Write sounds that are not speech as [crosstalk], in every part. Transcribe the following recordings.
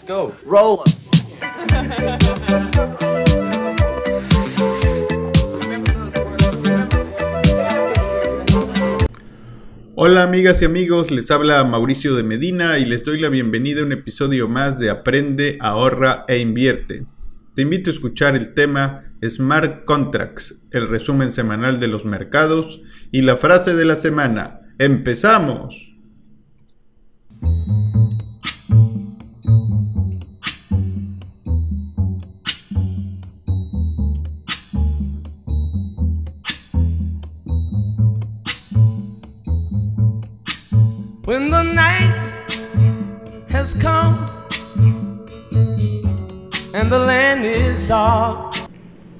Let's go. Roll. Hola amigas y amigos, les habla Mauricio de Medina y les doy la bienvenida a un episodio más de Aprende, ahorra e invierte. Te invito a escuchar el tema Smart Contracts, el resumen semanal de los mercados y la frase de la semana. ¡Empezamos!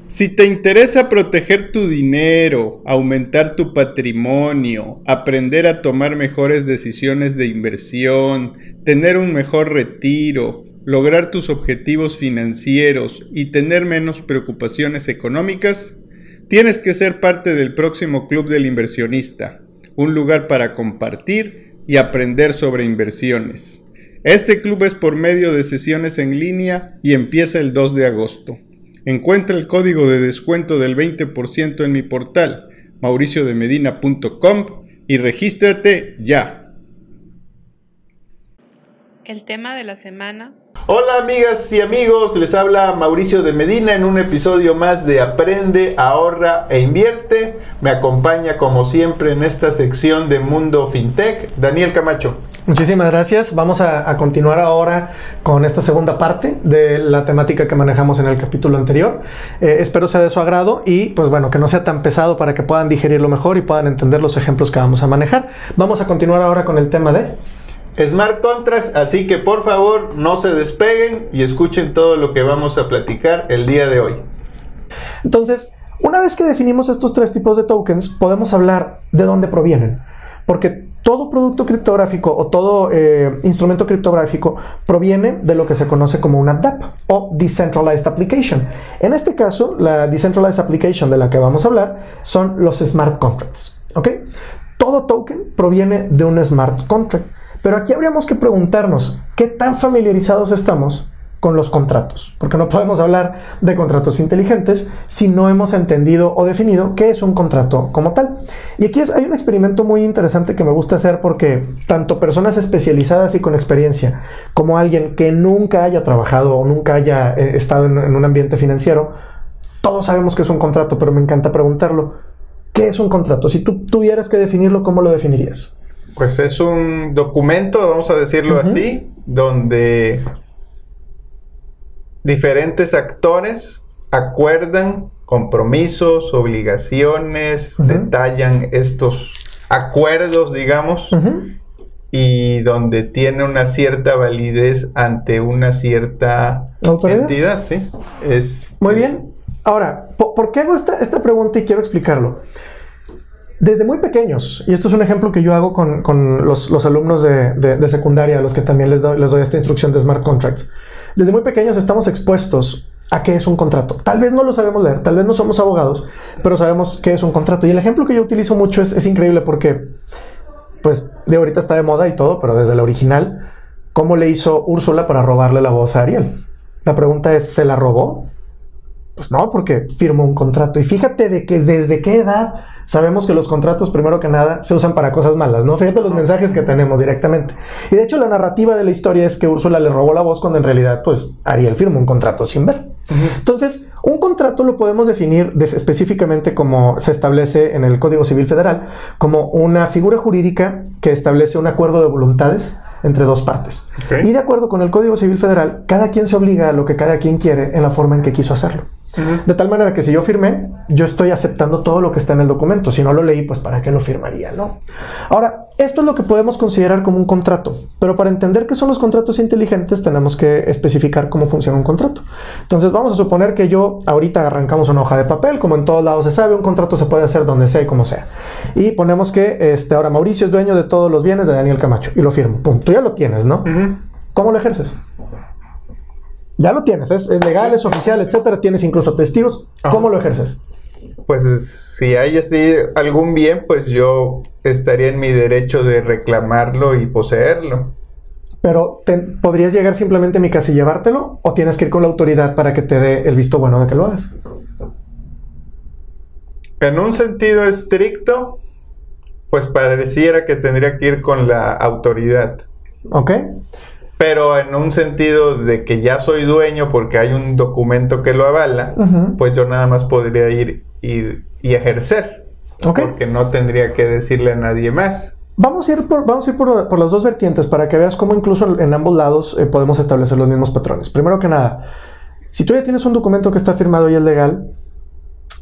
Si te interesa proteger tu dinero, aumentar tu patrimonio, aprender a tomar mejores decisiones de inversión, tener un mejor retiro, lograr tus objetivos financieros y tener menos preocupaciones económicas, tienes que ser parte del próximo Club del Inversionista, un lugar para compartir y aprender sobre inversiones. Este club es por medio de sesiones en línea y empieza el 2 de agosto. Encuentra el código de descuento del 20% en mi portal mauriciodemedina.com y regístrate ya. El tema de la semana Hola amigas y amigos, les habla Mauricio de Medina en un episodio más de Aprende, ahorra e invierte. Me acompaña como siempre en esta sección de Mundo FinTech, Daniel Camacho. Muchísimas gracias. Vamos a, continuar ahora con esta segunda parte de la temática que manejamos en el capítulo anterior. Eh, espero sea de su agrado y pues bueno, que no sea tan pesado para que puedan digerirlo mejor y puedan entender los ejemplos que vamos a manejar. Vamos a continuar ahora con el tema de Smart Contracts, así que por favor no se despeguen y escuchen todo lo que vamos a platicar el día de hoy. Entonces, una vez que definimos estos tres tipos de tokens, podemos hablar de dónde provienen. Porque todo producto criptográfico o todo eh, instrumento criptográfico proviene de lo que se conoce como una DApp o Decentralized Application. En este caso, la Decentralized Application de la que vamos a hablar son los smart contracts. ¿ok? Todo token proviene de un smart contract. Pero aquí habríamos que preguntarnos, ¿qué tan familiarizados estamos con los contratos? Porque no podemos hablar de contratos inteligentes si no hemos entendido o definido qué es un contrato como tal. Y aquí hay un experimento muy interesante que me gusta hacer porque tanto personas especializadas y con experiencia como alguien que nunca haya trabajado o nunca haya eh, estado en, en un ambiente financiero, todos sabemos que es un contrato, pero me encanta preguntarlo. ¿Qué es un contrato? Si tú tuvieras que definirlo, ¿cómo lo definirías? Pues es un documento, vamos a decirlo así, donde diferentes actores acuerdan compromisos, obligaciones, detallan estos acuerdos, digamos, y donde tiene una cierta validez ante una cierta entidad, ¿sí? Es, Muy bien. Ahora, ¿por, qué hago esta, esta pregunta y quiero explicarlo? Desde muy pequeños, y esto es un ejemplo que yo hago con, los, alumnos de, secundaria, a los que también les les doy esta instrucción de smart contracts. Desde muy pequeños estamos expuestos a qué es un contrato. Tal vez no lo sabemos leer, tal vez no somos abogados, pero sabemos qué es un contrato. Y el ejemplo que yo utilizo mucho es, es increíble porque, pues, de ahorita está de moda y todo, pero desde la original, ¿cómo le hizo Úrsula para robarle la voz a Ariel? La pregunta es, ¿se la robó? Pues no, porque firmó un contrato. Y fíjate de que desde qué edad sabemos que los contratos, primero que nada, se usan para cosas malas, ¿no? Fíjate los mensajes que tenemos directamente. Y de hecho, la narrativa de la historia es que Úrsula le robó la voz cuando en realidad, pues, Ariel firmó un contrato sin ver. Entonces, un contrato lo podemos definir específicamente como se establece en el Código Civil Federal, como una figura jurídica que establece un acuerdo de voluntades entre dos partes. Y de acuerdo con el Código Civil Federal, cada quien se obliga a lo que cada quien quiere en la forma en que quiso hacerlo. De tal manera que si yo firmé, yo estoy aceptando todo lo que está en el documento. Si no lo leí, pues para qué lo firmaría, ¿no? Ahora, esto es lo que podemos considerar como un contrato. Pero para entender qué son los contratos inteligentes, tenemos que especificar cómo funciona un contrato. Entonces, vamos a suponer que yo ahorita arrancamos una hoja de papel, como en todos lados se sabe, un contrato se puede hacer donde sea y como sea. Y ponemos que este, ahora Mauricio es dueño de todos los bienes de Daniel Camacho y lo firmo. Pum, tú ya lo tienes, ¿no? ¿Cómo lo ejerces? Ya lo tienes, es, legal, es oficial, etcétera. Tienes incluso testigos. ¿Cómo lo ejerces? Pues si hay así algún bien, pues yo estaría en mi derecho de reclamarlo y poseerlo. Pero ¿podrías llegar simplemente a mi casa y llevártelo? ¿O tienes que ir con la autoridad para que te dé el visto bueno de que lo hagas? En un sentido estricto, pues pareciera que tendría que ir con la autoridad. Ok. Pero en un sentido de que ya soy dueño porque hay un documento que lo avala, pues yo nada más podría ir, y ejercer. Porque no tendría que decirle a nadie más. Vamos a ir por, vamos a ir por, las dos vertientes para que veas cómo incluso en ambos lados eh, podemos establecer los mismos patrones. Primero que nada, si tú ya tienes un documento que está firmado y es legal,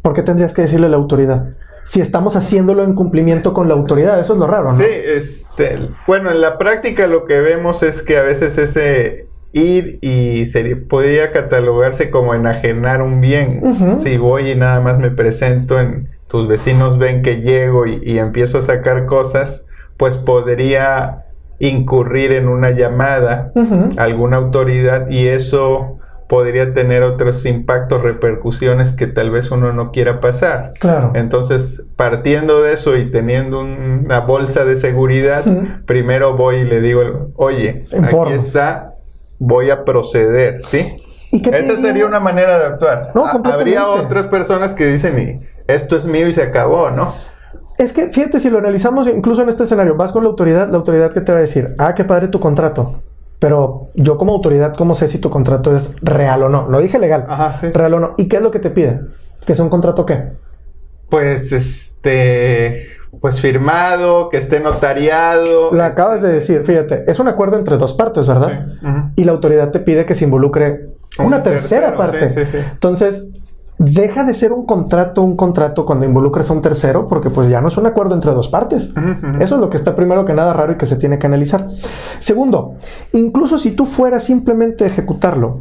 ¿por qué tendrías que decirle a la autoridad? Si estamos haciéndolo en cumplimiento con la autoridad. Eso es lo raro, ¿no? Sí, este, bueno, en la práctica lo que vemos es que a veces ese ir y se podría catalogarse como enajenar un bien. Si voy y nada más me presento en tus vecinos ven que llego y, empiezo a sacar cosas, pues podría incurrir en una llamada a alguna autoridad y eso podría tener otros impactos, repercusiones que tal vez uno no quiera pasar. Claro. Entonces, partiendo de eso y teniendo una bolsa de seguridad, primero voy y le digo, oye, aquí está, voy a proceder, ¿sí? ¿Y Esa sería una manera de actuar. No, Habría otras personas que dicen, esto es mío y se acabó, ¿no? Es que, fíjate, si lo analizamos incluso en este escenario, vas con la autoridad, la autoridad que te va a decir, ah, qué padre tu contrato. Pero yo como autoridad, ¿cómo sé si tu contrato es real o no? Lo dije legal. Ajá, sí. Real o no. ¿Y qué es lo que te pide? ¿Que sea un contrato qué? Pues este pues firmado, que esté notariado. Lo acabas de decir, fíjate, es un acuerdo entre dos partes, ¿verdad? Y la autoridad te pide que se involucre una tercera parte. Sí, sí, Entonces, deja de ser un contrato, un contrato cuando involucras a un tercero, porque pues ya no es un acuerdo entre dos partes. Eso es lo que está primero que nada raro y que se tiene que analizar. Segundo, incluso si tú fueras simplemente a ejecutarlo,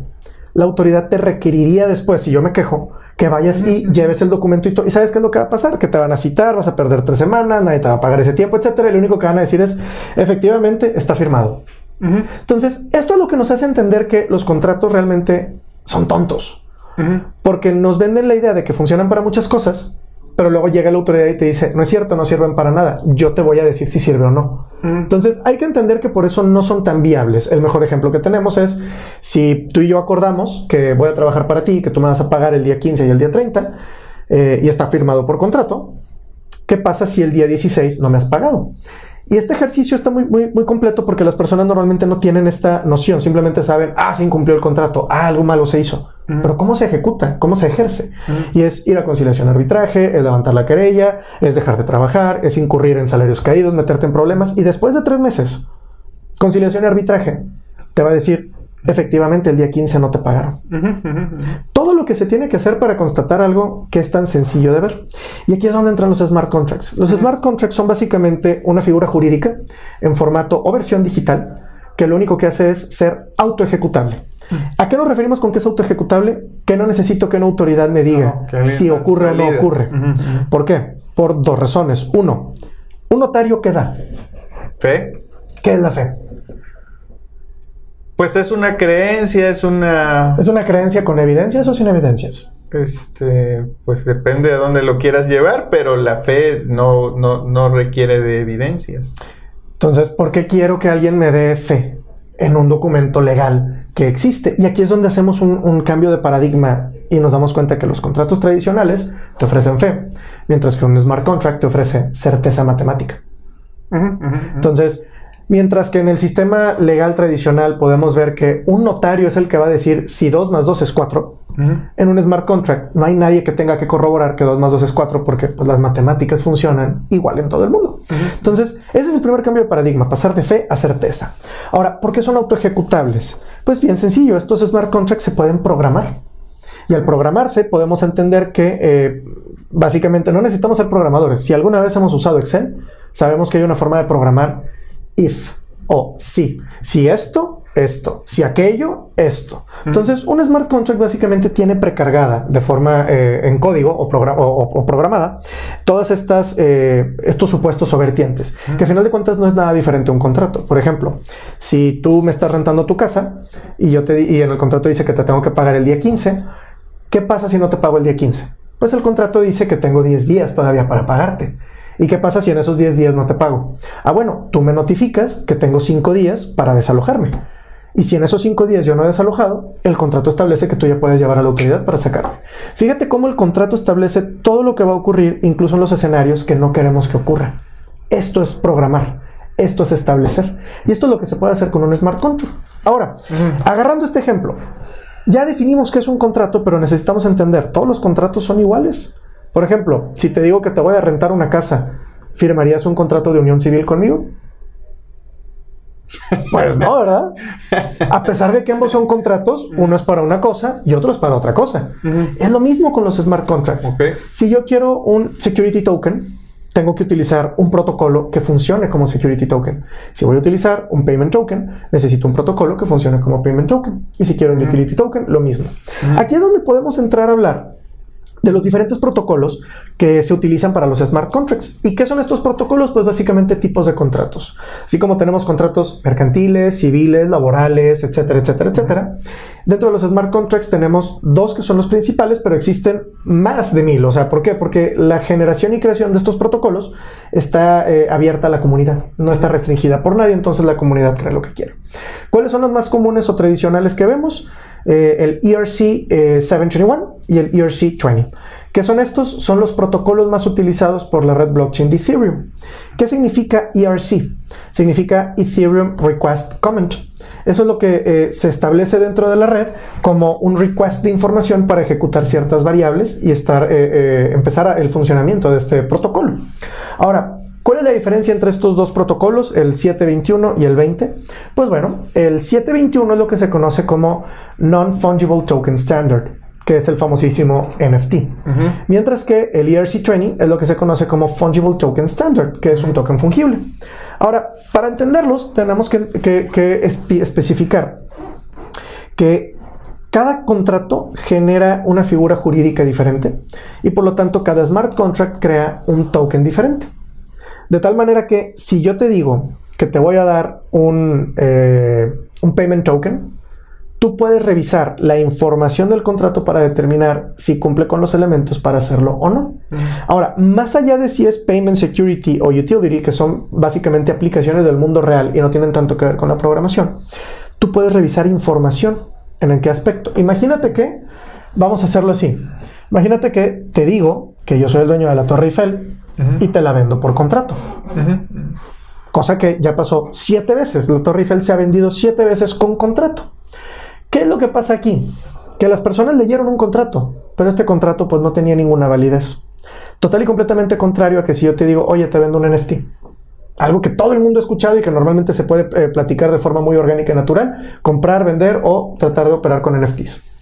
la autoridad te requeriría después, si yo me quejo, que vayas y lleves el documento y, y sabes qué es lo que va a pasar, que te van a citar, vas a perder tres semanas, nadie te va a pagar ese tiempo, etcétera. Y lo único que van a decir es, efectivamente, está firmado. Entonces, esto es lo que nos hace entender que los contratos realmente son tontos. Porque nos venden la idea de que funcionan para muchas cosas, pero luego llega la autoridad y te dice, no es cierto, no sirven para nada, yo te voy a decir si sirve o no. Entonces hay que entender que por eso no son tan viables. El mejor ejemplo que tenemos es, si tú y yo acordamos que voy a trabajar para ti, que tú me vas a pagar el día 15 y el día 30, eh, y está firmado por contrato, ¿qué pasa si el día 16 no me has pagado? Y este ejercicio está muy, muy, muy completo porque las personas normalmente no tienen esta noción, simplemente saben, ah, se incumplió el contrato, ah, algo malo se hizo. Pero ¿cómo se ejecuta? ¿Cómo se ejerce? Y es ir a conciliación arbitraje, es levantar la querella, es dejar de trabajar, es incurrir en salarios caídos, meterte en problemas y después de tres meses, conciliación y arbitraje te va a decir, efectivamente el día 15 no te pagaron. Todo lo que se tiene que hacer para constatar algo que es tan sencillo de ver. Y aquí es donde entran los smart contracts. Los smart contracts son básicamente una figura jurídica en formato o versión digital que lo único que hace es ser autoejecutable. ¿A qué nos referimos con que es autoejecutable? Que no necesito que una autoridad me diga si ocurre o no ocurre. ¿Por qué? Por dos razones. Uno, un notario ¿qué da? Fe. ¿Qué es la fe? Pues es una creencia, es una... ¿Es una creencia con evidencias o sin evidencias? Este, pues depende de dónde lo quieras llevar, pero la fe no, no, requiere de evidencias. Entonces, ¿por qué quiero que alguien me dé fe en un documento legal que existe? Y aquí es donde hacemos un, cambio de paradigma y nos damos cuenta que los contratos tradicionales te ofrecen fe, mientras que un smart contract te ofrece certeza matemática. Entonces, Mientras que en el sistema legal tradicional podemos ver que un notario es el que va a decir si 2 más 2 es 4. En un smart contract no hay nadie que tenga que corroborar que 2 más 2 es 4 porque pues, las matemáticas funcionan igual en todo el mundo. Entonces, ese es el primer cambio de paradigma, pasar de fe a certeza. Ahora, ¿por qué son autoejecutables? Pues bien sencillo, estos smart contracts se pueden programar. Y al programarse podemos entender que eh, básicamente no necesitamos ser programadores. Si alguna vez hemos usado Excel, sabemos que hay una forma de programar if o si. Si esto, esto. Si aquello, esto. Entonces, un smart contract básicamente tiene precargada de forma eh, en código o, o, programada todas estas eh, estos supuestos o vertientes, que al final de cuentas no es nada diferente a un contrato. Por ejemplo, si tú me estás rentando tu casa y yo te y en el contrato dice que te tengo que pagar el día 15, ¿qué pasa si no te pago el día 15? Pues el contrato dice que tengo 10 días todavía para pagarte. ¿Y qué pasa si en esos 10 días no te pago? Ah, bueno, tú me notificas que tengo 5 días para desalojarme. Y si en esos 5 días yo no he desalojado, el contrato establece que tú ya puedes llevar a la autoridad para sacarme. Fíjate cómo el contrato establece todo lo que va a ocurrir, incluso en los escenarios que no queremos que ocurra. Esto es programar. Esto es establecer. Y esto es lo que se puede hacer con un smart contract. Ahora, agarrando este ejemplo, ya definimos que es un contrato, pero necesitamos entender, ¿todos los contratos son iguales? Por ejemplo, si te digo que te voy a rentar una casa, ¿firmarías un contrato de unión civil conmigo? Pues no, ¿verdad? A pesar de que ambos son contratos, uno es para una cosa y otro es para otra cosa. Es lo mismo con los smart contracts. Si yo quiero un security token, tengo que utilizar un protocolo que funcione como security token. Si voy a utilizar un payment token, necesito un protocolo que funcione como payment token. Y si quiero un utility token, lo mismo. Aquí es donde podemos entrar a hablar de los diferentes protocolos que se utilizan para los smart contracts. ¿Y qué son estos protocolos? Pues básicamente tipos de contratos. Así como tenemos contratos mercantiles, civiles, laborales, etcétera, etcétera, etcétera. Dentro de los smart contracts tenemos dos que son los principales, pero existen más de mil. O sea, ¿por qué? Porque la generación y creación de estos protocolos está eh, abierta a la comunidad, no está restringida por nadie, entonces la comunidad crea lo que quiere. ¿Cuáles son los más comunes o tradicionales que vemos? Eh, el ERC 721 eh, y el ERC 20. ¿Qué son estos? Son los protocolos más utilizados por la red blockchain de Ethereum. ¿Qué significa ERC? Significa Ethereum Request Comment. Eso es lo que eh, se establece dentro de la red como un request de información para ejecutar ciertas variables y estar, empezar el funcionamiento de este protocolo. Ahora, ¿Cuál es la diferencia entre estos dos protocolos, el 721 y el 20? Pues bueno, el 721 es lo que se conoce como Non-Fungible Token Standard, que es el famosísimo NFT. Mientras que el ERC20 es lo que se conoce como Fungible Token Standard, que es un token fungible. Ahora, para entenderlos, tenemos que, especificar que cada contrato genera una figura jurídica diferente y por lo tanto cada smart contract crea un token diferente. De tal manera que si yo te digo que te voy a dar un, eh, un payment token, tú puedes revisar la información del contrato para determinar si cumple con los elementos para hacerlo o no. Ahora, más allá de si es payment security o utility, que son básicamente aplicaciones del mundo real y no tienen tanto que ver con la programación, tú puedes revisar información. ¿En el qué aspecto? Imagínate que, vamos a hacerlo así. Imagínate que te digo que yo soy el dueño de la Torre Eiffel y te la vendo por contrato. Cosa que ya pasó siete veces. La Torre Eiffel se ha vendido siete veces con contrato. ¿Qué es lo que pasa aquí? Que las personas leyeron un contrato, pero este contrato pues no tenía ninguna validez. Total y completamente contrario a que si yo te digo, oye, te vendo un NFT. Algo que todo el mundo ha escuchado y que normalmente se puede eh, platicar de forma muy orgánica y natural, comprar, vender o tratar de operar con NFTs.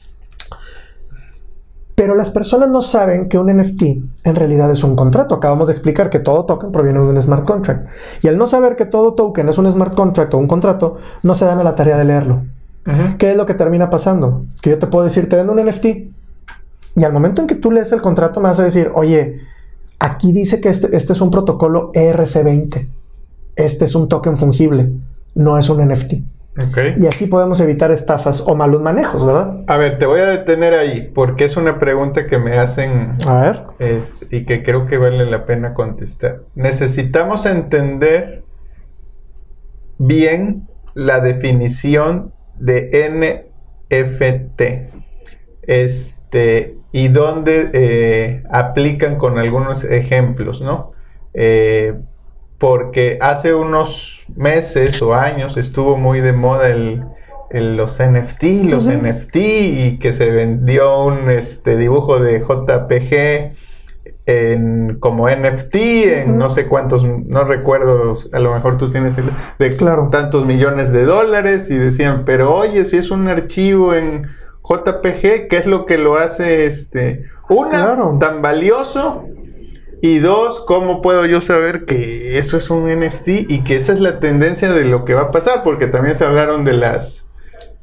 Pero las personas no saben que un NFT en realidad es un contrato. Acabamos de explicar que todo token proviene de un smart contract. Y al no saber que todo token es un smart contract o un contrato, no se dan a la tarea de leerlo. ¿Qué es lo que termina pasando? Que yo te puedo decir, te vendo un NFT. Y al momento en que tú lees el contrato me vas a decir, oye, aquí dice que este, este es un protocolo ERC20. Este es un token fungible, no es un NFT. Y así podemos evitar estafas o malos manejos, ¿verdad? A ver, te voy a detener ahí porque es una pregunta que me hacen a ver. y que creo que vale la pena contestar. Necesitamos entender bien la definición de NFT. Este, y dónde eh, aplican con algunos ejemplos, ¿no? Eh, porque hace unos meses o años estuvo muy de moda el, los NFT, los NFT y que se vendió un este, dibujo de JPG en, como NFT en no sé cuántos, no recuerdo, a lo mejor tú tienes el, de claro. tantos millones de dólares y decían, pero oye, si es un archivo en JPG, ¿qué es lo que lo hace este, una, tan valioso y dos, ¿cómo puedo yo saber que eso es un NFT y que esa es la tendencia de lo que va a pasar? Porque también se hablaron de las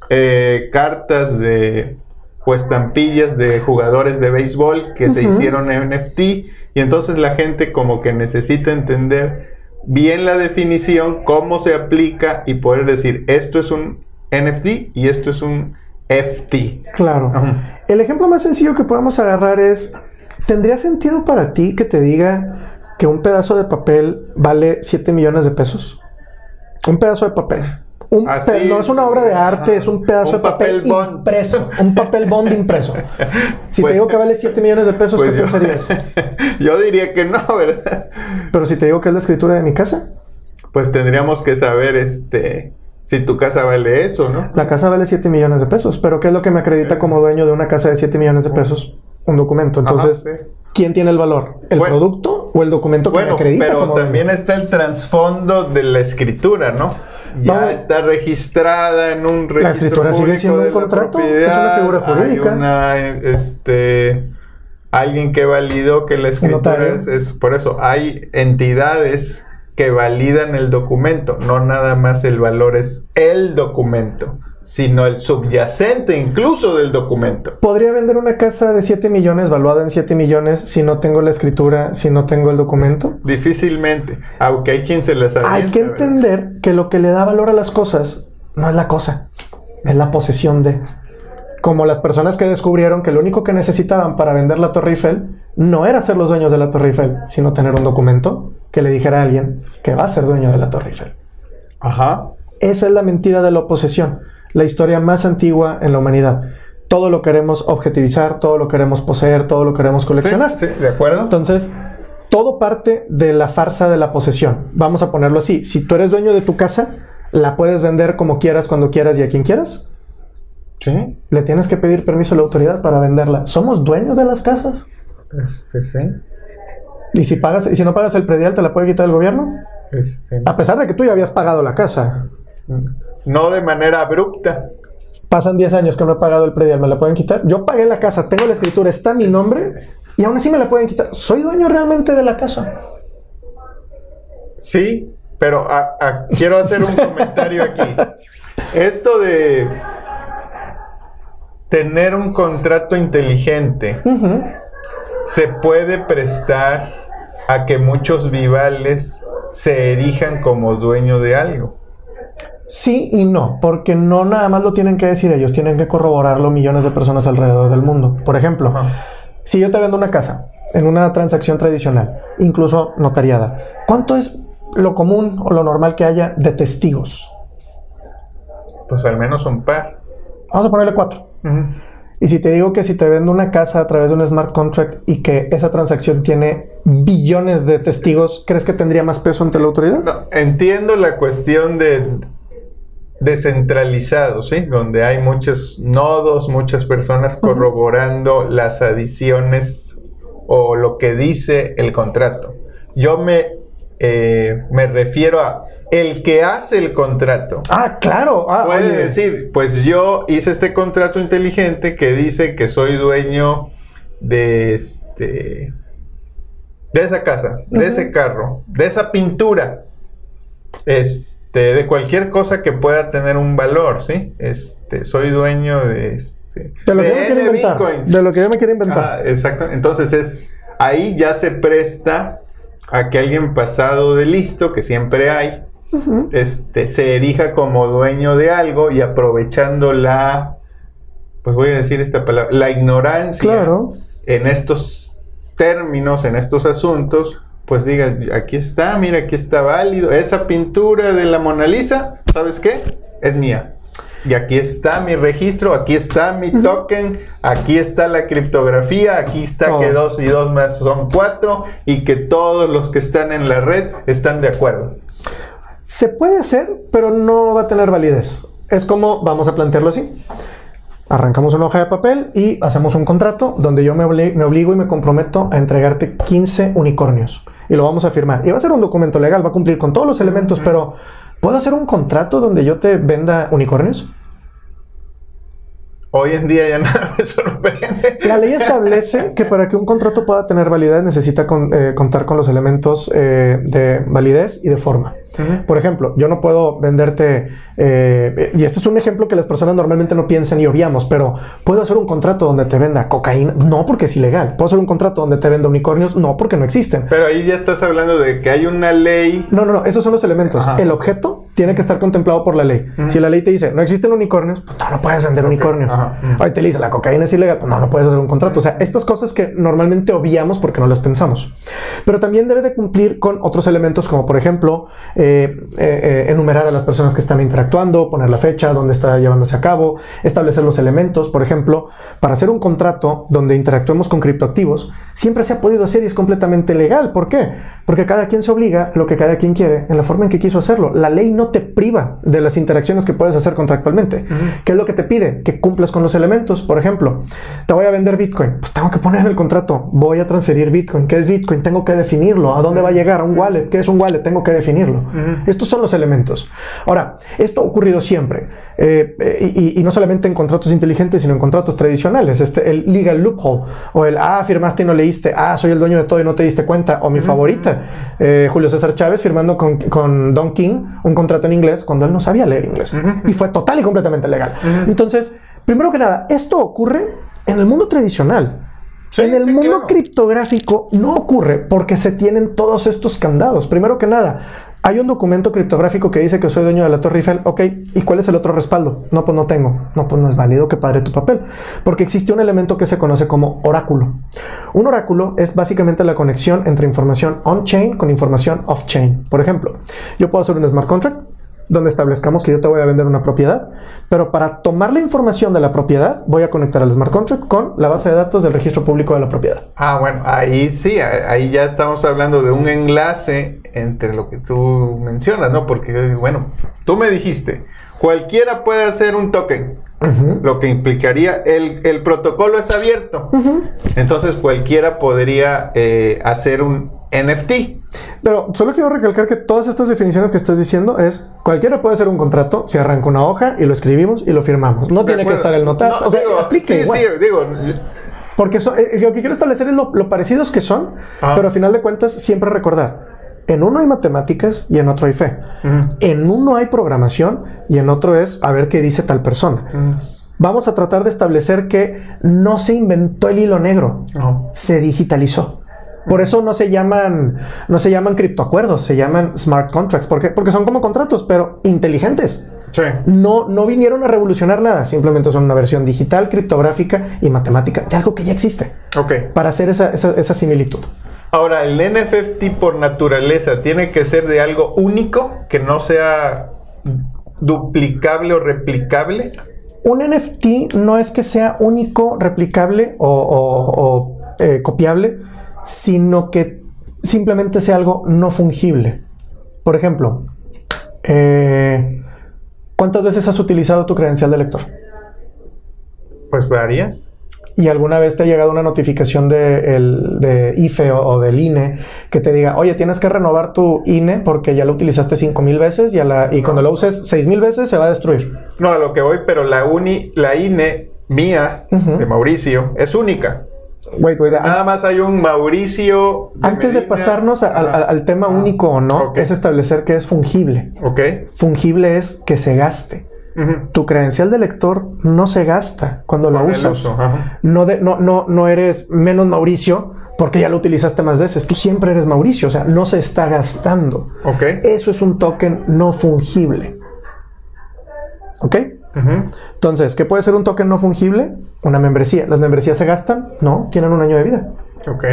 eh, cartas de o estampillas de jugadores de béisbol que se hicieron NFT y entonces la gente como que necesita entender bien la definición, cómo se aplica y poder decir esto es un NFT y esto es un FT. Claro. El ejemplo más sencillo que podemos agarrar es ¿Tendría sentido para ti que te diga que un pedazo de papel vale 7 millones de pesos? Un pedazo de papel. Un Así, pe- no es una obra de arte, ajá. es un pedazo Un de papel, papel bond. impreso. Un papel bond impreso. [laughs] Si Pues- te digo que vale 7 millones de pesos, Pues ¿qué yo- pensarías? [laughs] Yo diría que no, ¿verdad? Pero si te digo que es la escritura de mi casa, Pues tendríamos que saber, este, si tu casa vale eso, ¿no? la casa vale 7 millones de pesos. Pero ¿qué es lo que me acredita como dueño de una casa de 7 millones de pesos? Un documento. Entonces, Ajá, sí. ¿quién tiene el valor? ¿El Bueno. producto o el documento que me Bueno, acredita pero como también está el trasfondo de la escritura, ¿no? Ya No. está registrada en un registro escritura sigue público siendo un de la contrato, es una figura jurídica. Hay una, este, alguien que validó que la escritura es, es- por eso hay entidades que validan el documento, no nada más el valor es el documento, sino el subyacente incluso del documento. ¿Podría vender una casa de 7 millones, valuada en 7 millones, si no tengo la escritura, si no tengo el documento? Difícilmente, aunque hay quien se las Hay que avienta, ¿verdad? entender que lo que le da valor a las cosas no es la cosa, es la posesión de. Como las personas que descubrieron que lo único que necesitaban para vender la Torre Eiffel no era ser los dueños de la Torre Eiffel, sino tener un documento que le dijera a alguien que va a ser dueño de la Torre Eiffel. Ajá. Esa es la mentira de la oposición, la historia más antigua en la humanidad. Todo lo queremos objetivizar, todo lo queremos poseer, todo lo queremos coleccionar. Sí, sí, de acuerdo. Entonces, todo parte de la farsa de la posesión. Vamos a ponerlo así. Si tú eres dueño de tu casa, la puedes vender como quieras, cuando quieras y a quien quieras. Sí, Le tienes que pedir permiso a la autoridad para venderla. ¿Somos dueños de las casas? este sí. Y si pagas, y si no pagas el predial, ¿te la puede quitar el gobierno? Este, A pesar de que tú ya habías pagado la casa. No de manera abrupta. Pasan 10 años que no he pagado el predial, ¿me la pueden quitar? Yo pagué la casa, tengo la escritura, está mi nombre y aún así me la pueden quitar. ¿Soy dueño realmente de la casa? Sí, pero a- a- quiero hacer un comentario aquí. [laughs] Esto de tener un contrato inteligente se puede prestar a que muchos vivales se erijan como dueño de algo. Sí y no, porque no nada más lo tienen que decir ellos, tienen que corroborarlo millones de personas alrededor del mundo. Por ejemplo, si yo te vendo una casa en una transacción tradicional, incluso notariada, ¿cuánto es lo común o lo normal que haya de testigos? Pues al menos un par. Vamos a ponerle cuatro. Y si te digo que si te vendo una casa a través de un smart contract y que esa transacción tiene billones de testigos, ¿crees que tendría más peso ante la autoridad? No, entiendo la cuestión de descentralizado, ¿sí? Donde hay muchos nodos, muchas personas corroborando las adiciones o lo que dice el contrato. Yo me, eh, me refiero a el que hace el contrato. Ah, claro. Ah, Puede oye. decir, pues yo hice este contrato inteligente que dice que soy dueño de este de esa casa, de ese carro, de esa pintura. Este, de cualquier cosa que pueda tener un valor, ¿sí? Este, soy dueño de este De lo que yo me de quiero N inventar. bitcoins. De lo que yo me quiero inventar. Ah, exacto. Entonces es ahí ya se presta a que alguien pasado de listo, que siempre hay, este, se erija como dueño de algo y aprovechando la, pues voy a decir esta palabra, la ignorancia Claro. en estos términos, en estos asuntos, pues diga, aquí está, mira, aquí está válido, esa pintura de la Mona Lisa, ¿sabes qué? Es mía. Y aquí está mi registro, aquí está mi token, aquí está la criptografía, aquí está que dos y dos más son cuatro y que todos los que están en la red están de acuerdo. Se puede hacer, pero no va a tener validez. Es como, vamos a plantearlo así. Arrancamos una hoja de papel y hacemos un contrato donde yo me obligo y me comprometo a entregarte 15 unicornios. Y lo vamos a firmar. Y va a ser un documento legal, va a cumplir con todos los elementos, pero ¿puedo hacer un contrato donde yo te venda unicornios? Hoy en día ya [laughs] nada me sorprende. La ley establece que para que un contrato pueda tener validez necesita con- eh, contar con los elementos eh, de validez y de forma. Por ejemplo, yo no puedo venderte, eh, y este es un ejemplo que las personas normalmente no piensan y obviamos, pero puedo hacer un contrato donde te venda cocaína, no porque es ilegal. Puedo hacer un contrato donde te venda unicornios, no porque no existen. Pero ahí ya estás hablando de que hay una ley. No, no, no, esos son los elementos. Ajá. El objeto tiene que estar contemplado por la ley. Si la ley te dice, no existen unicornios, pues no, no puedes vender unicornios. Ajá. Ahí te dice, la cocaína es ilegal, pues no, no puedes hacer un contrato. O sea, estas cosas que normalmente obviamos porque no las pensamos. pero también debe de cumplir con otros elementos como por ejemplo eh, eh, eh, enumerar a las personas que están interactuando, poner la fecha, dónde está llevándose a cabo, establecer los elementos, por ejemplo, para hacer un contrato donde interactuemos con criptoactivos, siempre se ha podido hacer y es completamente legal. ¿Por qué? Porque cada quien se obliga lo que cada quien quiere en la forma en que quiso hacerlo. La ley no te priva de las interacciones que puedes hacer contractualmente. ¿Qué es lo que te pide? Que cumplas con los elementos. Por ejemplo, te voy a vender Bitcoin. Pues tengo que poner en el contrato, voy a transferir Bitcoin. ¿Qué es Bitcoin? Tengo que definirlo. ¿A dónde va a llegar? ¿A un wallet? ¿Qué es un wallet? Tengo que definirlo. Estos son los elementos. Ahora, esto ha ocurrido siempre. Eh, y, y, no solamente en contratos inteligentes, sino en contratos tradicionales. Este, el legal loophole o el, ah, firmaste y no leíste, ah, soy el dueño de todo y no te diste cuenta, o mi favorita, eh, Julio César Chávez firmando con, con, Don King un contrato en inglés cuando él no sabía leer inglés. Y fue total y completamente legal. Entonces, primero que nada, esto ocurre en el mundo tradicional en el mundo criptográfico no ocurre porque se tienen todos estos candados. Primero que nada, hay un documento criptográfico que dice que soy dueño de la Torre Eiffel. Ok, ¿y cuál es el otro respaldo? No, pues no tengo. No, pues no es válido que padre tu papel. Porque existe un elemento que se conoce como oráculo. Un oráculo es básicamente la conexión entre información on-chain con información off-chain. Por ejemplo, yo puedo hacer un smart contract donde establezcamos que yo te voy a vender una propiedad, pero para tomar la información de la propiedad voy a conectar al smart contract con la base de datos del registro público de la propiedad. Ah, bueno, ahí sí, ahí ya estamos hablando de un enlace entre lo que tú mencionas, ¿no? Porque, bueno, tú me dijiste, cualquiera puede hacer un token. Lo que implicaría, el, protocolo es abierto. Entonces cualquiera podría eh, hacer un NFT. Pero solo quiero recalcar que todas estas definiciones que estás diciendo es cualquiera puede hacer un contrato, se arranca una hoja y lo escribimos y lo firmamos. No tiene que estar el notario. o sea, aplique igual. Sí, digo, porque eh, lo que quiero establecer es lo, parecidos que son, ah. pero al final de cuentas siempre recordar. En uno hay matemáticas y en otro hay fe. En uno hay programación y en otro es a ver qué dice tal persona. Vamos a tratar de establecer que no se inventó el hilo negro, se digitalizó. Por eso no se llaman, no se llaman criptoacuerdos, se llaman smart contracts. ¿Por qué? Porque son como contratos, pero inteligentes. Sí. No, no vinieron a revolucionar nada, simplemente son una versión digital, criptográfica y matemática de algo que ya existe. Ok. Para hacer esa, esa similitud. Ahora, el NFT por naturaleza tiene que ser de algo único, que no sea duplicable o replicable. Un NFT no es que sea único, replicable o, eh, copiable, sino que simplemente sea algo no fungible. Por ejemplo, eh, ¿cuántas veces has utilizado tu credencial de lector? Pues varias. ¿Y alguna vez te ha llegado una notificación de, IFE o, del INE que te diga, oye, tienes que renovar tu INE porque ya lo utilizaste cinco mil veces y, y cuando lo uses seis mil veces se va a destruir? No, a lo que voy, pero la, uni, la INE mía, de Mauricio, es única. Nada más hay un Mauricio. Antes de pasarnos al tema único o no, es establecer que es fungible. Ok. Fungible es que se gaste. Tu credencial de lector no se gasta cuando la usas. no, no, no, no eres menos Mauricio porque ya lo utilizaste más veces. Tú siempre eres Mauricio, o sea, no se está gastando. Ok. Eso es un token no fungible. ¿Ok? Entonces, ¿qué puede ser un token no fungible? Una membresía. ¿Las membresías se gastan? No, tienen un año de vida. Ok.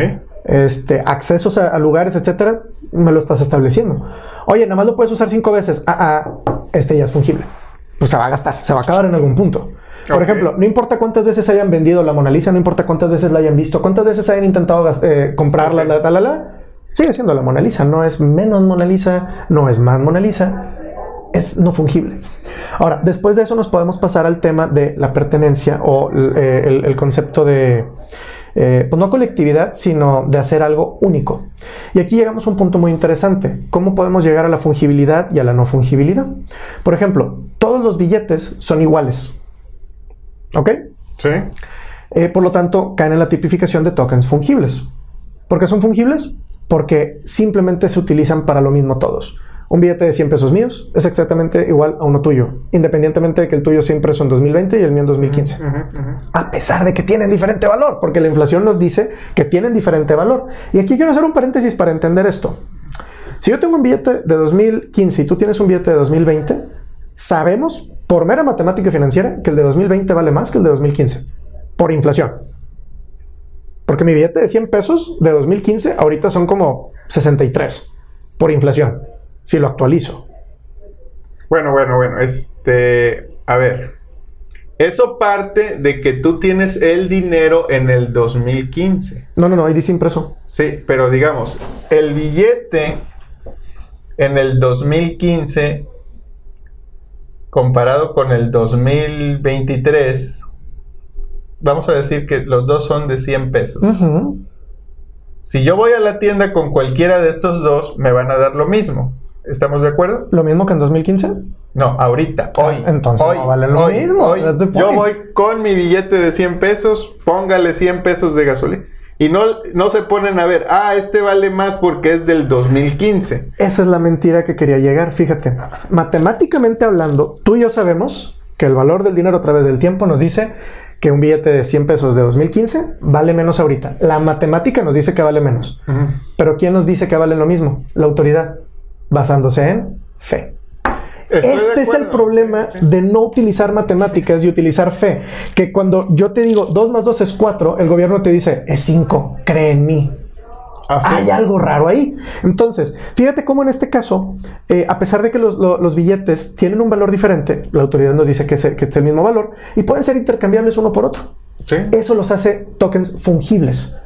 Este, accesos a, lugares, etcétera, me lo estás estableciendo. Oye, nada más lo puedes usar cinco veces. Ah, ah, este ya es fungible. Pues se va a gastar, se va a acabar en algún punto. Por ejemplo, no importa cuántas veces hayan vendido la Mona Lisa, no importa cuántas veces la hayan visto, cuántas veces hayan intentado eh, comprarla, la, la, la, sigue siendo la Mona Lisa. No es menos Mona Lisa, no es más Mona Lisa, es no fungible. Ahora, después de eso nos podemos pasar al tema de la pertenencia o eh, el, concepto de, eh, pues no colectividad, sino de hacer algo único. Y aquí llegamos a un punto muy interesante. ¿Cómo podemos llegar a la fungibilidad y a la no fungibilidad? Por ejemplo, todos los billetes son iguales. ¿Ok? Sí. Eh, por lo tanto, caen en la tipificación de tokens fungibles. ¿Por qué son fungibles? Porque simplemente se utilizan para lo mismo todos. Un billete de 100 pesos míos es exactamente igual a uno tuyo, independientemente de que el tuyo siempre son en 2020 y el mío en 2015. A pesar de que tienen diferente valor, porque la inflación nos dice que tienen diferente valor. Y aquí quiero hacer un paréntesis para entender esto. Si yo tengo un billete de 2015 y tú tienes un billete de 2020, sabemos por mera matemática financiera que el de 2020 vale más que el de 2015, por inflación. Porque mi billete de 100 pesos de 2015 ahorita son como 63 por inflación, si lo actualizo. Bueno, bueno, bueno, este, a ver. Eso parte de que tú tienes el dinero en el 2015. No, no, no, ahí dice impreso. Sí, pero digamos, el billete en el 2015 comparado con el 2023, vamos a decir que los dos son de 100 pesos. Si yo voy a la tienda con cualquiera de estos dos, me van a dar lo mismo. ¿Estamos de acuerdo? ¿Lo mismo que en 2015? No, ahorita, hoy. Ah, entonces hoy, no vale lo hoy, mismo. hoy. Yo voy con mi billete de 100 pesos, póngale 100 pesos de gasolina. Y no, no se ponen a ver, ah, este vale más porque es del 2015. Esa es la mentira que quería llegar. Fíjate, matemáticamente hablando, tú y yo sabemos que el valor del dinero a través del tiempo nos dice que un billete de 100 pesos de 2015 vale menos ahorita. La matemática nos dice que vale menos. Pero ¿quién nos dice que vale lo mismo? La autoridad, basándose en fe. Estoy Este es el problema de no utilizar matemáticas y utilizar fe. Que cuando yo te digo 2 más 2 es 4, el gobierno te dice es 5, cree en mí. Así Hay algo raro ahí. Entonces, fíjate cómo en este caso, eh, a pesar de que los, lo- los billetes tienen un valor diferente, la autoridad nos dice que es, que es el mismo valor y pueden ser intercambiables uno por otro. Sí. Eso los hace tokens fungibles.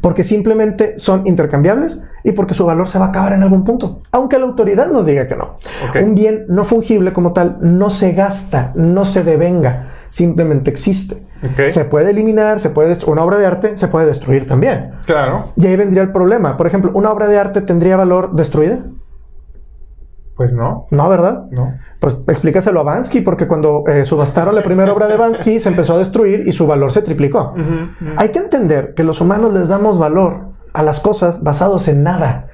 Porque simplemente son intercambiables y porque su valor se va a acabar en algún punto. Aunque la autoridad nos diga que no. Un bien no fungible como tal no se gasta, no se devenga, simplemente existe. Se puede eliminar, se puede una obra de arte se puede destruir también. Claro. Y ahí vendría el problema. Por ejemplo, ¿una obra de arte tendría valor destruida? Pues no, No, ¿verdad? no. Pues explícaselo a Bansky, porque cuando eh, subastaron la primera obra de Bansky se empezó a destruir y su valor se triplicó. Hay que entender que los humanos les damos valor a las cosas basados en nada.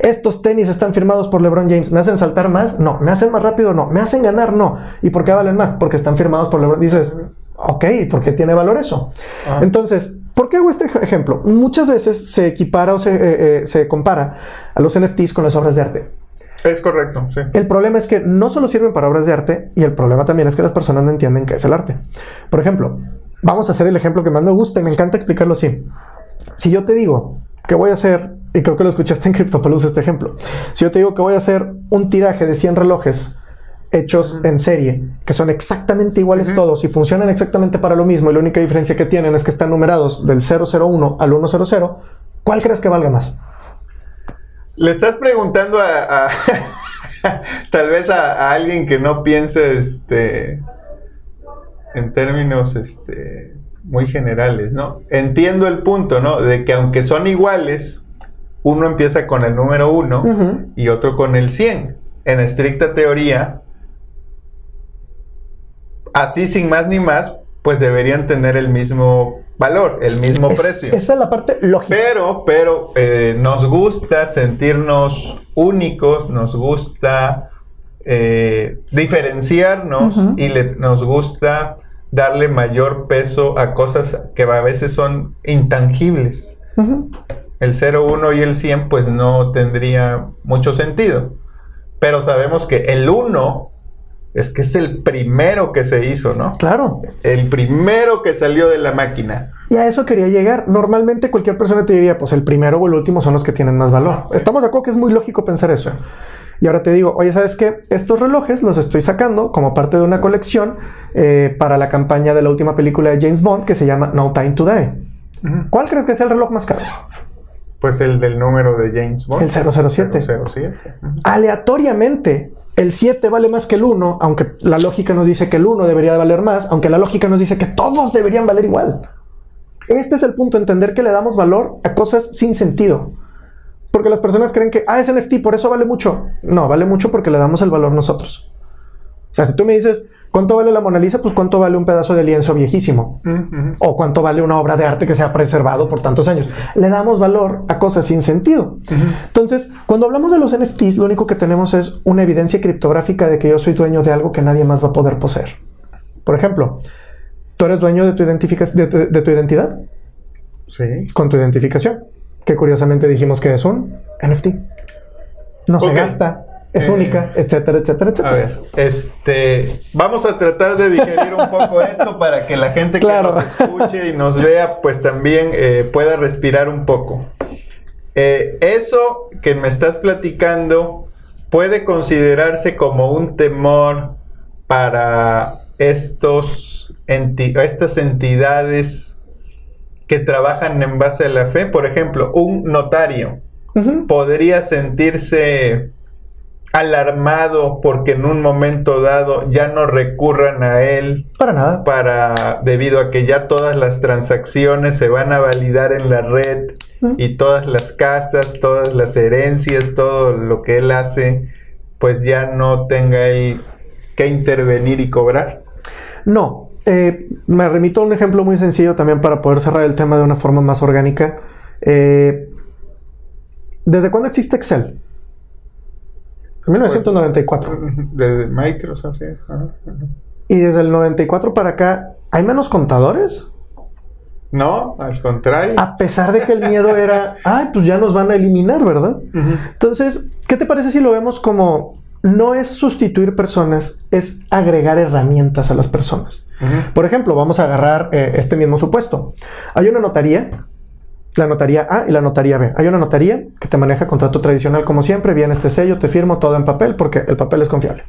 Estos tenis están firmados por LeBron James. ¿Me hacen saltar más? No. ¿Me hacen más rápido? No. ¿Me hacen ganar? No. ¿Y por qué valen más? Porque están firmados por LeBron. Dices, ok, ¿por qué tiene valor eso? Ah. Entonces, ¿por qué hago este ej- ejemplo? Muchas veces se equipara o se, eh, eh, se compara a los NFTs con las obras de arte. Es correcto, sí. El problema es que no solo sirven para obras de arte y el problema también es que las personas no entienden qué es el arte. Por ejemplo, vamos a hacer el ejemplo que más me gusta y me encanta explicarlo así. Si yo te digo que voy a hacer, y creo que lo escuchaste en CryptoPalooza este ejemplo, si yo te digo que voy a hacer un tiraje de 100 relojes hechos en serie, que son exactamente iguales todos y funcionan exactamente para lo mismo y la única diferencia que tienen es que están numerados del 001 al 100, ¿cuál crees que valga más? Le estás preguntando a, a- [laughs] tal vez a, a alguien que no piense este en términos este muy generales, ¿no? Entiendo el punto, ¿no? De que aunque son iguales, uno empieza con el número uno y otro con el 100. En estricta teoría, así sin más ni más, pues deberían tener el mismo valor, el mismo Es- precio. esa es la parte lógica. Pero, pero eh, nos gusta sentirnos únicos, nos gusta eh, diferenciarnos y le- nos gusta darle mayor peso a cosas que a veces son intangibles. El 01 y el 100 pues no tendría mucho sentido. Pero sabemos que el 1 es que es el primero que se hizo, ¿no? Claro. El primero que salió de la máquina. Y a eso quería llegar. Normalmente cualquier persona te diría, pues el primero o el último son los que tienen más valor. Estamos de acuerdo que es muy lógico pensar eso. Y ahora te digo, oye, ¿sabes qué? Estos relojes los estoy sacando como parte de una colección eh, para la campaña de la última película de James Bond que se llama No Time to Die. ¿Cuál crees que sea el reloj más caro? Pues el del número de James Bond. El 007. 007. Ujú. Aleatoriamente, el 7 vale más que el 1, aunque la lógica nos dice que el 1 debería de valer más, aunque la lógica nos dice que todos deberían valer igual. Este es el punto, entender que le damos valor a cosas sin sentido. Porque las personas creen que, ah, es NFT, por eso vale mucho. No, vale mucho porque le damos el valor nosotros. O sea, si tú me dices, ¿cuánto vale la Mona Lisa? Pues cuánto vale un pedazo de lienzo viejísimo. O cuánto vale una obra de arte que se ha preservado por tantos años. Le damos valor a cosas sin sentido. Entonces, cuando hablamos de los NFTs, lo único que tenemos es una evidencia criptográfica de que yo soy dueño de algo que nadie más va a poder poseer. Por ejemplo, tú eres dueño de tu, identifica- de tu- de tu identidad Sí. con tu identificación, que curiosamente dijimos que es un NFT. No se gasta. Es Eh, única, etcétera, etcétera, A etcétera. ver, este, vamos a tratar de digerir un poco esto para que la gente Claro. que nos escuche y nos vea, pues también eh, pueda respirar un poco. Eh, eso que me estás platicando puede considerarse como un temor para estos enti- estas entidades que trabajan en base a la fe. Por ejemplo, un notario podría sentirse alarmado porque en un momento dado ya no recurran a él Para nada. para debido a que ya todas las transacciones se van a validar en la red y todas las casas, todas las herencias, todo lo que él hace, pues ya no tenga él que intervenir y cobrar. No. eh, me remito a un ejemplo muy sencillo también para poder cerrar el tema de una forma más orgánica. Eh, ¿Desde cuándo existe Excel? En 1994. Desde Microsoft, sí. Ajá, ajá. Y desde el 94 para acá, ¿hay menos contadores? No, al contrario. A pesar de que el miedo [laughs] era, ay, pues ya nos van a eliminar, ¿verdad? Entonces, ¿qué te parece si lo vemos como no es sustituir personas, es agregar herramientas a las personas? Por ejemplo, vamos a agarrar eh, este mismo supuesto. Hay una notaría, la notaría A y la notaría B. Hay una notaría que te maneja contrato tradicional como siempre, viene este sello, te firmo todo en papel porque el papel es confiable.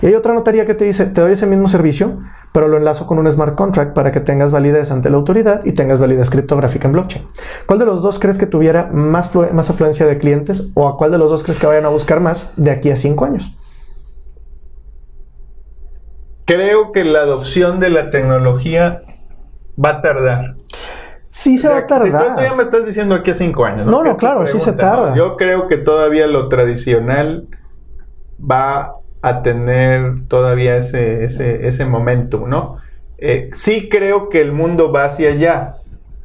Y hay otra notaría que te dice, te doy ese mismo servicio, pero lo enlazo con un smart contract para que tengas validez ante la autoridad y tengas validez criptográfica en blockchain. ¿Cuál de los dos crees que tuviera más, más afluencia de clientes o a cuál de los dos crees que vayan a buscar más de aquí a cinco años? Creo que la adopción de la tecnología va a tardar. Sí se va a Si tú tardar. todavía me estás diciendo aquí a cinco años. No, no, claro, sí se tarda. Yo creo que todavía lo tradicional va a tener todavía ese, ese, ese momentum, ¿no? Eh, sí creo que el mundo va hacia allá.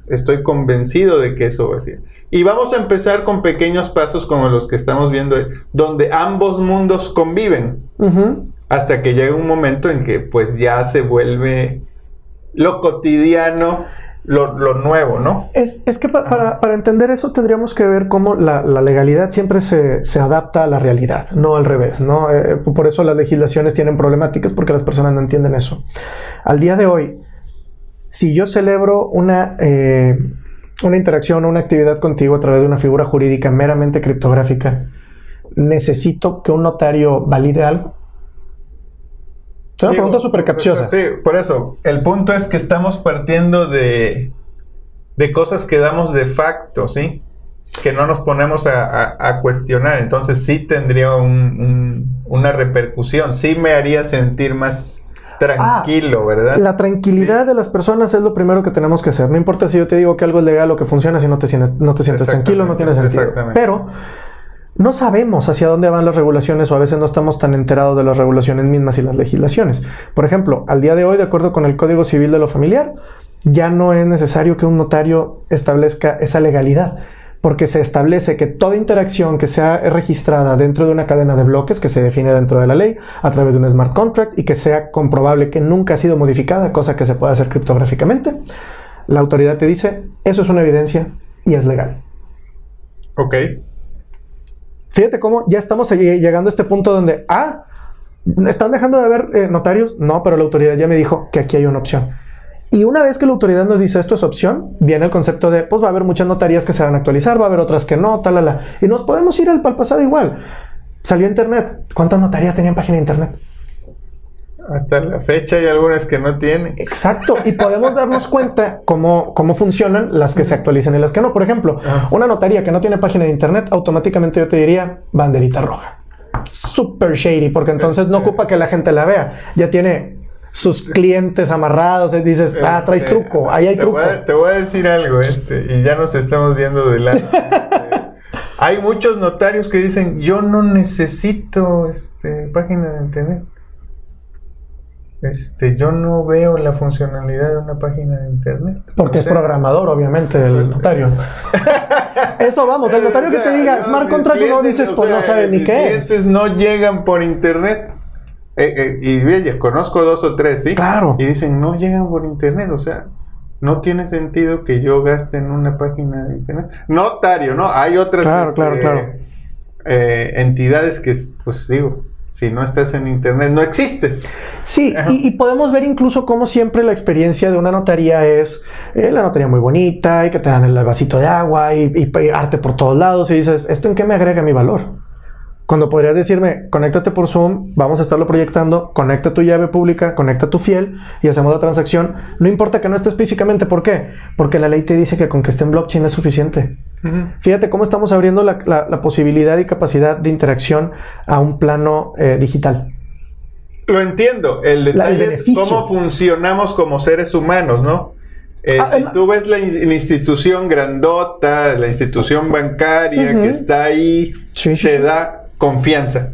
Estoy convencido de que eso va hacia allá. Y vamos a empezar con pequeños pasos como los que estamos viendo, eh, donde ambos mundos conviven hasta que llega un momento en que pues ya se vuelve lo cotidiano, lo, lo nuevo, ¿no? Es, es que pa- para, para entender eso tendríamos que ver cómo la, la legalidad siempre se, se adapta a la realidad, no al revés, ¿no? Eh, por eso las legislaciones tienen problemáticas porque las personas no entienden eso. Al día de hoy, si yo celebro una, eh, una interacción o una actividad contigo a través de una figura jurídica meramente criptográfica, ¿necesito que un notario valide algo? Es una pregunta súper capciosa. Sí, por eso. El punto es que estamos partiendo de, de cosas que damos de facto, ¿sí? Que no nos ponemos a, a- a cuestionar. Entonces sí tendría un- un- una repercusión. Sí me haría sentir más tranquilo, ¿verdad? La tranquilidad de las personas es lo primero que tenemos que hacer. No importa si yo te digo que algo es legal o que funciona, si no te, sientes- no te sientes tranquilo, no tiene sentido. exactamente. Pero no sabemos hacia dónde van las regulaciones o a veces no estamos tan enterados de las regulaciones mismas y las legislaciones. Por ejemplo, al día de hoy, de acuerdo con el Código Civil de lo Familiar, ya no es necesario que un notario establezca esa legalidad. Porque se establece que toda interacción que sea registrada dentro de una cadena de bloques que se define dentro de la ley a través de un smart contract y que sea comprobable que nunca ha sido modificada, cosa que se puede hacer criptográficamente, la autoridad te dice, eso es una evidencia y es legal. Ok. Fíjate cómo ya estamos allí- llegando a este punto donde, ah, ¿están dejando de haber eh, notarios? No, pero la autoridad ya me dijo que aquí hay una opción. Y una vez que la autoridad nos dice esto es opción, viene el concepto de, pues va a haber muchas notarías que se van a actualizar, va a haber otras que no, talala. Y nos podemos ir al, al pasado igual. Salió internet. ¿Cuántas notarías tenían página de internet? Hasta la fecha hay algunas que no tienen. Exacto, y podemos darnos cuenta cómo, cómo funcionan las que se actualizan y las que no. Por ejemplo, Ajá. una notaría que no tiene página de internet, automáticamente yo te diría banderita roja. Super shady, porque entonces no ocupa que la gente la vea. Ya tiene sus clientes amarrados y dices, ah, traes Este, truco, ahí hay te truco. Voy a, te voy a decir algo, este, y ya nos estamos viendo de lado. [laughs] Hay muchos notarios que dicen, yo no necesito este, página de internet. Este, yo no veo la funcionalidad de una página de internet. Porque O es programador, obviamente, el notario. [laughs] Eso vamos, el notario que te diga No, smart contract y no clientes, dices, pues no sabe ni qué clientes es. no llegan por internet. Eh, eh, y oye, conozco dos o tres, ¿sí? Claro. Y dicen, no llegan por internet, o sea, no tiene sentido que yo gaste en una página de internet. Notario, ¿no? Hay otras. Claro, claro, claro. eh, entidades que, pues digo, si no estás en internet, no existes. Sí, y, podemos ver incluso como siempre la experiencia de una notaría es eh, la notaría muy bonita y que te dan el vasito de agua y, y, arte por todos lados y dices, ¿esto en qué me agrega mi valor? Cuando podrías decirme, conéctate por Zoom, vamos a estarlo proyectando, conecta tu llave pública, conecta tu fiel y hacemos la transacción. No importa que no estés físicamente, ¿por qué? Porque la ley te dice que con que esté en blockchain es suficiente. Fíjate cómo estamos abriendo la, posibilidad y capacidad de interacción a un plano eh, digital. Lo entiendo. El detalle es cómo funcionamos como seres humanos, ¿no? Eh, ah, si tú ves la, institución grandota, la institución bancaria que está ahí, te da confianza.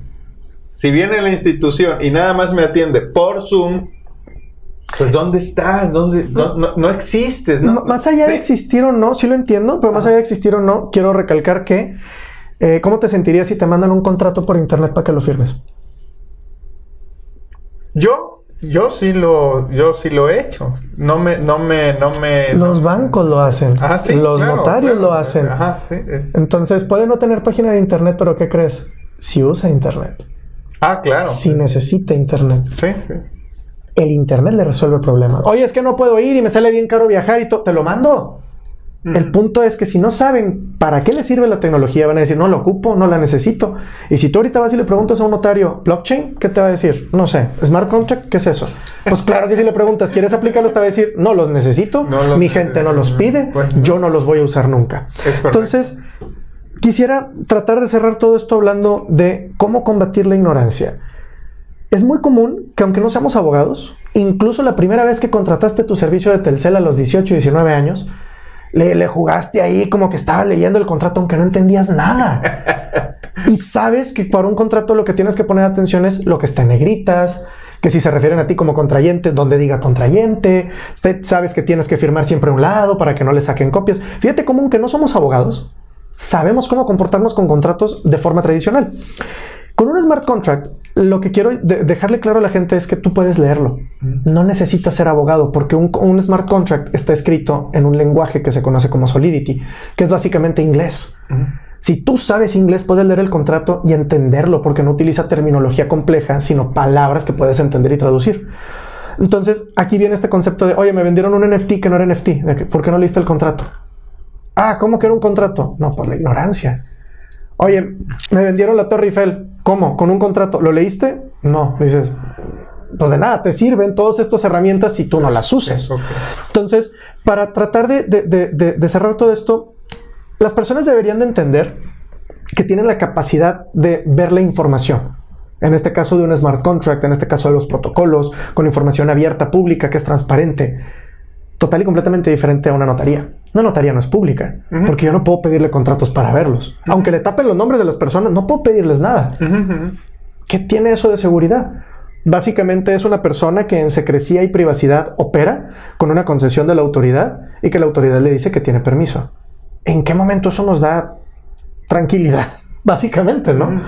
Si viene la institución y nada más me atiende por Zoom, pues ¿dónde estás? ¿Dónde? No, existes, ¿no? más allá de existir o no, sí lo entiendo, pero más allá de existir o no, quiero recalcar que, eh, ¿cómo te sentirías si te mandan un contrato por internet para que lo firmes? Yo, yo sí lo, yo sí lo he hecho. No me, no me, no me. Los bancos lo hacen. Ah, sí, Los notarios lo hacen. Ajá, sí. Entonces puede no tener página de internet, pero ¿qué crees? Si usa Internet. Ah, claro. Si necesita Internet. Sí, sí. El Internet le resuelve el problema. Oye, es que no puedo ir y me sale bien caro viajar y todo. Te lo mando. El punto es que si no saben para qué le sirve la tecnología, van a decir, no lo ocupo, no la necesito. Y si tú ahorita vas y le preguntas a un notario, blockchain, ¿qué te va a decir? No sé, smart contract, ¿qué es eso? Pues claro que si le preguntas, ¿quieres aplicarlos? Te va a decir, no los necesito, mi gente no los pide, pues yo no los voy a usar nunca. Entonces, Quisiera tratar de cerrar todo esto hablando de cómo combatir la ignorancia. Es muy común que aunque no seamos abogados, incluso la primera vez que contrataste tu servicio de Telcel a los 18 y 19 años, le, jugaste ahí como que estabas leyendo el contrato aunque no entendías nada. [laughs] y sabes que para un contrato lo que tienes que poner atención es lo que está en negritas, que si se refieren a ti como contrayente, donde diga contrayente, sabes que tienes que firmar siempre a un lado para que no le saquen copias. Fíjate cómo aunque no somos abogados, sabemos cómo comportarnos con contratos de forma tradicional. Con un smart contract, lo que quiero dejarle claro a la gente es que tú puedes leerlo. No necesitas ser abogado porque un, smart contract está escrito en un lenguaje que se conoce como Solidity, que es básicamente inglés. Si tú sabes inglés, puedes leer el contrato y entenderlo porque no utiliza terminología compleja, sino palabras que puedes entender y traducir. Entonces, aquí viene este concepto de, oye, me vendieron un NFT que no era NFT. ¿Por qué no leíste el contrato? Ah, ¿cómo que era un contrato? No, por la ignorancia. Oye, me vendieron la Torre Eiffel. ¿Cómo? ¿Con un contrato? ¿Lo leíste? No. Dices, pues de nada, te sirven todas estas herramientas si tú no las uses. Entonces, para tratar de, de, cerrar todo esto, las personas deberían de entender que tienen la capacidad de ver la información. En este caso de un smart contract, en este caso de los protocolos, con información abierta, pública, que es transparente total y completamente diferente a una notaría. Una notaría no es pública, porque yo no puedo pedirle contratos para verlos. Aunque le tapen los nombres de las personas, no puedo pedirles nada. ¿Qué tiene eso de seguridad? Básicamente es una persona que en secrecía y privacidad opera con una concesión de la autoridad y que la autoridad le dice que tiene permiso. ¿En qué momento eso nos da tranquilidad? [laughs] Básicamente, ¿no?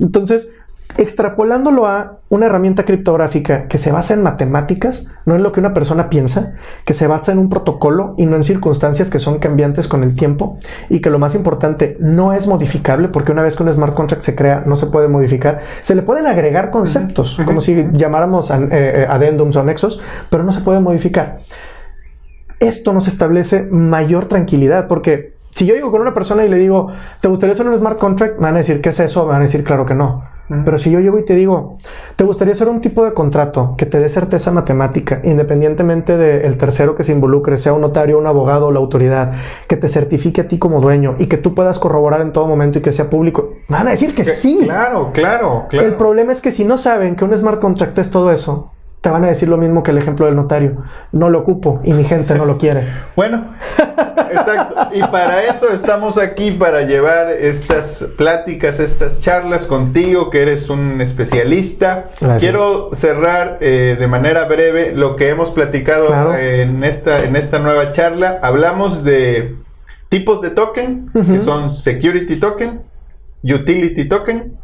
Entonces, extrapolándolo a una herramienta criptográfica que se basa en matemáticas, no en lo que una persona piensa, que se basa en un protocolo y no en circunstancias que son cambiantes con el tiempo y que lo más importante no es modificable porque una vez que un smart contract se crea no se puede modificar. Se le pueden agregar conceptos como si llamáramos a, eh, eh, adendums o nexos, pero no se puede modificar. Esto nos establece mayor tranquilidad porque si yo digo con una persona y le digo, ¿te gustaría hacer un smart contract? Me van a decir, ¿qué es eso? Me van a decir, claro que no. Pero si yo llego y te digo, ¿te gustaría hacer un tipo de contrato que te dé certeza matemática, independientemente del tercero que se involucre, sea un notario, un abogado o la autoridad, que te certifique a ti como dueño y que tú puedas corroborar en todo momento y que sea público? Van a decir que, sí. Claro, claro, claro. El problema es que si no saben que un smart contract es todo eso, te van a decir lo mismo que el ejemplo del notario. No lo ocupo y mi gente no lo quiere. Bueno, exacto. Y para eso estamos aquí, para llevar estas pláticas, estas charlas contigo, que eres un especialista. Quiero cerrar eh, de manera breve lo que hemos platicado en, esta, en esta nueva charla. Hablamos de tipos de token, que son security token, utility token,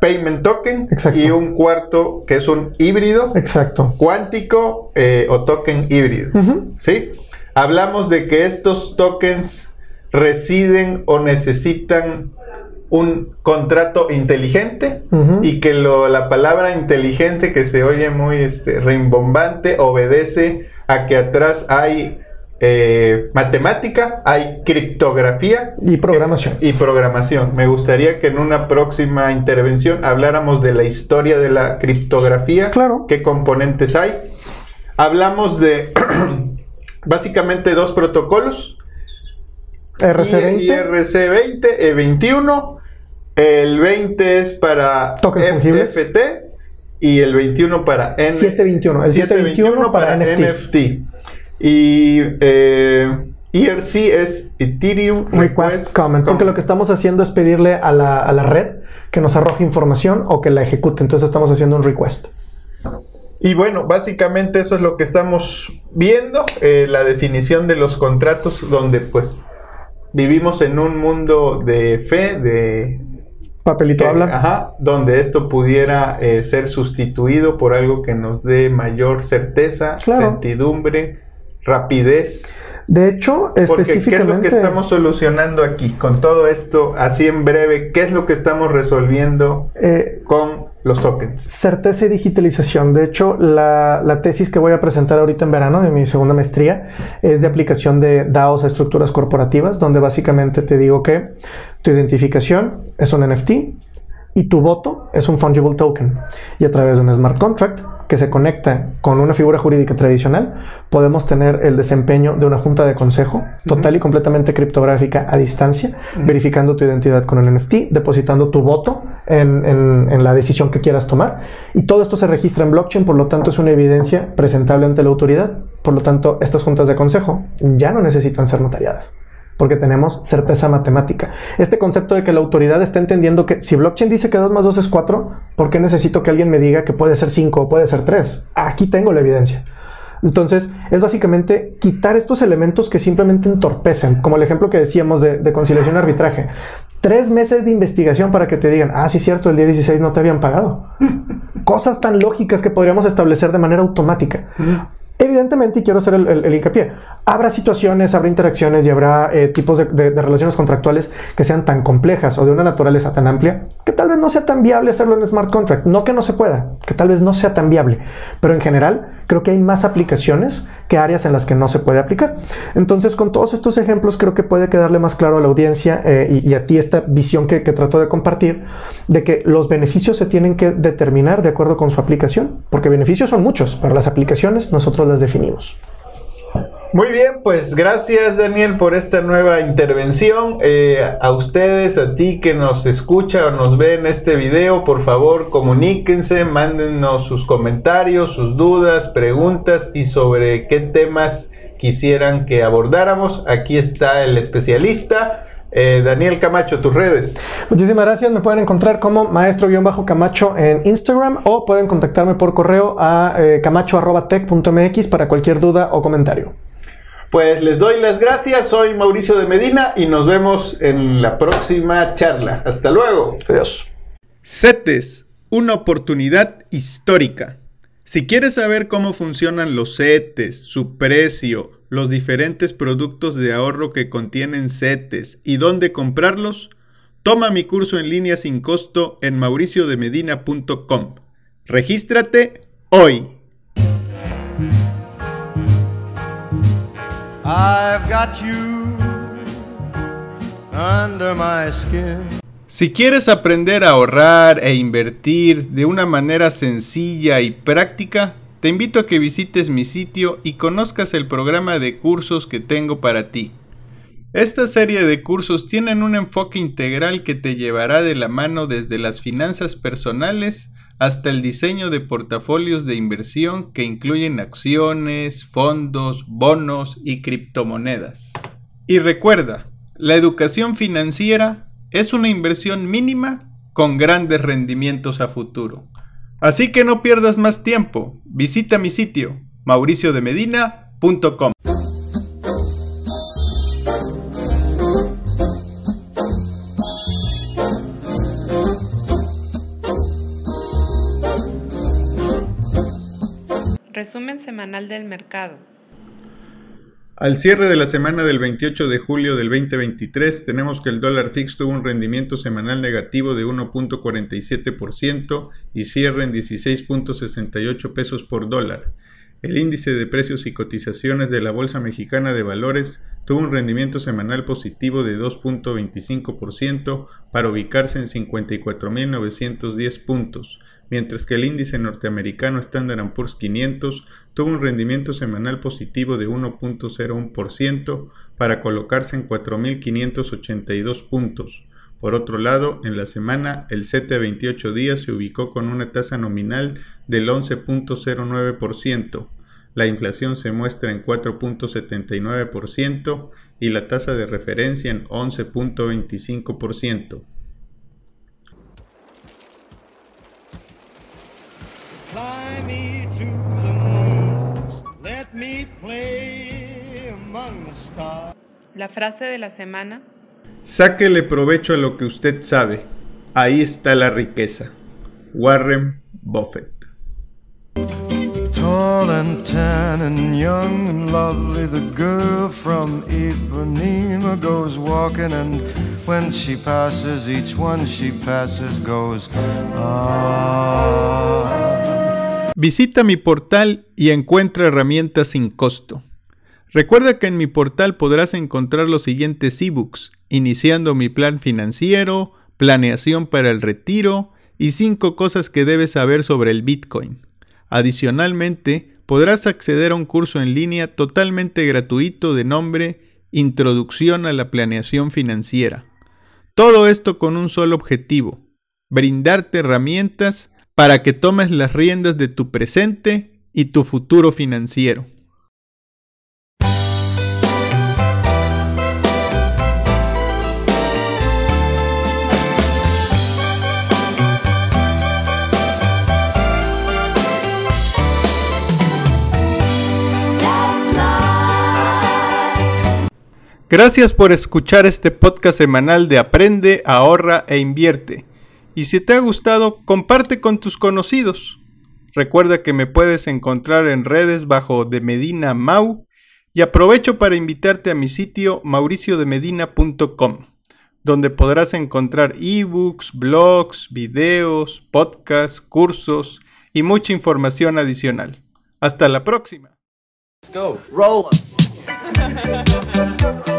payment token y un cuarto que es un híbrido Exacto. cuántico eh, o token híbrido. ¿Sí? Hablamos de que estos tokens residen o necesitan un contrato inteligente y que la palabra inteligente que se oye muy este, rimbombante obedece a que atrás hay eh, matemática, hay criptografía y programación. y programación. Me gustaría que en una próxima intervención habláramos de la historia de la criptografía, claro. qué componentes hay. Hablamos de [clears throat] básicamente dos protocolos. RC20. IRC20, E21. El 20 es para FT y el 21 para N 721. El 721, para, NFT. Y eh, ERC es Ethereum Request, Comment. Porque lo que estamos haciendo es pedirle a la, a la red que nos arroje información o que la ejecute. Entonces estamos haciendo un request. Y bueno, básicamente eso es lo que estamos viendo, eh, la definición de los contratos donde pues vivimos en un mundo de fe, de... Papelito habla. Ajá, donde esto pudiera eh, ser sustituido por algo que nos dé mayor certeza, certidumbre, rapidez. De hecho, específicamente... ¿qué es lo que estamos solucionando aquí con todo esto, así en breve? ¿Qué es lo que estamos resolviendo eh, con los tokens? Certeza y digitalización. De hecho, la, la, tesis que voy a presentar ahorita en verano de mi segunda maestría es de aplicación de DAOs a estructuras corporativas, donde básicamente te digo que tu identificación es un NFT y tu voto es un fungible token. Y a través de un smart contract que se conecta con una figura jurídica tradicional, podemos tener el desempeño de una junta de consejo total y completamente criptográfica a distancia, verificando tu identidad con el NFT, depositando tu voto en, en, la decisión que quieras tomar. Y todo esto se registra en blockchain, por lo tanto es una evidencia presentable ante la autoridad. Por lo tanto, estas juntas de consejo ya no necesitan ser notariadas porque tenemos certeza matemática. Este concepto de que la autoridad está entendiendo que si blockchain dice que 2 más 2 es 4, ¿por qué necesito que alguien me diga que puede ser 5 o puede ser 3? Aquí tengo la evidencia. Entonces, es básicamente quitar estos elementos que simplemente entorpecen, como el ejemplo que decíamos de, conciliación y arbitraje. Tres meses de investigación para que te digan, ah, sí, cierto, el día 16 no te habían pagado. [laughs] Cosas tan lógicas que podríamos establecer de manera automática. Evidentemente, y quiero hacer el, hincapié, habrá situaciones, habrá interacciones y habrá eh, tipos de, relaciones contractuales que sean tan complejas o de una naturaleza tan amplia que tal vez no sea tan viable hacerlo en smart contract. No que no se pueda, que tal vez no sea tan viable, pero en general creo que hay más aplicaciones que áreas en las que no se puede aplicar. Entonces, con todos estos ejemplos, creo que puede quedarle más claro a la audiencia eh, y, a ti esta visión que, que trato de compartir de que los beneficios se tienen que determinar de acuerdo con su aplicación, porque beneficios son muchos, pero las aplicaciones nosotros las definimos. Muy bien, pues gracias Daniel por esta nueva intervención. Eh, a ustedes, a ti que nos escucha o nos ve en este video, por favor comuníquense, mándenos sus comentarios, sus dudas, preguntas y sobre qué temas quisieran que abordáramos. Aquí está el especialista. Eh, Daniel Camacho, tus redes. Muchísimas gracias. Me pueden encontrar como maestro-camacho en Instagram o pueden contactarme por correo a eh, camacho.tech.mx para cualquier duda o comentario. Pues les doy las gracias. Soy Mauricio de Medina y nos vemos en la próxima charla. Hasta luego. Adiós. CETES, una oportunidad histórica. Si quieres saber cómo funcionan los CETES, su precio, los diferentes productos de ahorro que contienen CETES y dónde comprarlos, toma mi curso en línea sin costo en mauriciodemedina.com. Regístrate hoy. Si quieres aprender a ahorrar e invertir de una manera sencilla y práctica, te invito a que visites mi sitio y conozcas el programa de cursos que tengo para ti. Esta serie de cursos tienen un enfoque integral que te llevará de la mano desde las finanzas personales hasta el diseño de portafolios de inversión que incluyen acciones, fondos, bonos y criptomonedas. Y recuerda, la educación financiera es una inversión mínima con grandes rendimientos a futuro. Así que no pierdas más tiempo. Visita mi sitio mauriciodemedina.com. Resumen semanal del mercado. Al cierre de la semana del 28 de julio del 2023 tenemos que el dólar fix tuvo un rendimiento semanal negativo de 1.47% y cierre en 16.68 pesos por dólar. El índice de precios y cotizaciones de la Bolsa Mexicana de Valores tuvo un rendimiento semanal positivo de 2.25% para ubicarse en 54.910 puntos, mientras que el índice norteamericano Standard Poor's 500 tuvo un rendimiento semanal positivo de 1.01% para colocarse en 4.582 puntos. Por otro lado, en la semana, el CT a 28 días se ubicó con una tasa nominal del 11.09%. La inflación se muestra en 4.79% y la tasa de referencia en 11.25%. La frase de la semana. Sáquele provecho a lo que usted sabe. Ahí está la riqueza. Warren Buffett. Tall and tan and young and lovely, the girl from Ipanema goes walking, and when she passes, each one she passes goes. Ah. Visita mi portal y encuentra herramientas sin costo. Recuerda que en mi portal podrás encontrar los siguientes ebooks, iniciando mi plan financiero, planeación para el retiro y 5 cosas que debes saber sobre el Bitcoin. Adicionalmente, podrás acceder a un curso en línea totalmente gratuito de nombre Introducción a la Planeación Financiera. Todo esto con un solo objetivo, brindarte herramientas para que tomes las riendas de tu presente y tu futuro financiero. Gracias por escuchar este podcast semanal de Aprende, ahorra e invierte. Y si te ha gustado, comparte con tus conocidos. Recuerda que me puedes encontrar en redes bajo de Medina Mau y aprovecho para invitarte a mi sitio mauriciodemedina.com, donde podrás encontrar ebooks, blogs, videos, podcasts, cursos y mucha información adicional. Hasta la próxima. Let's go. [laughs]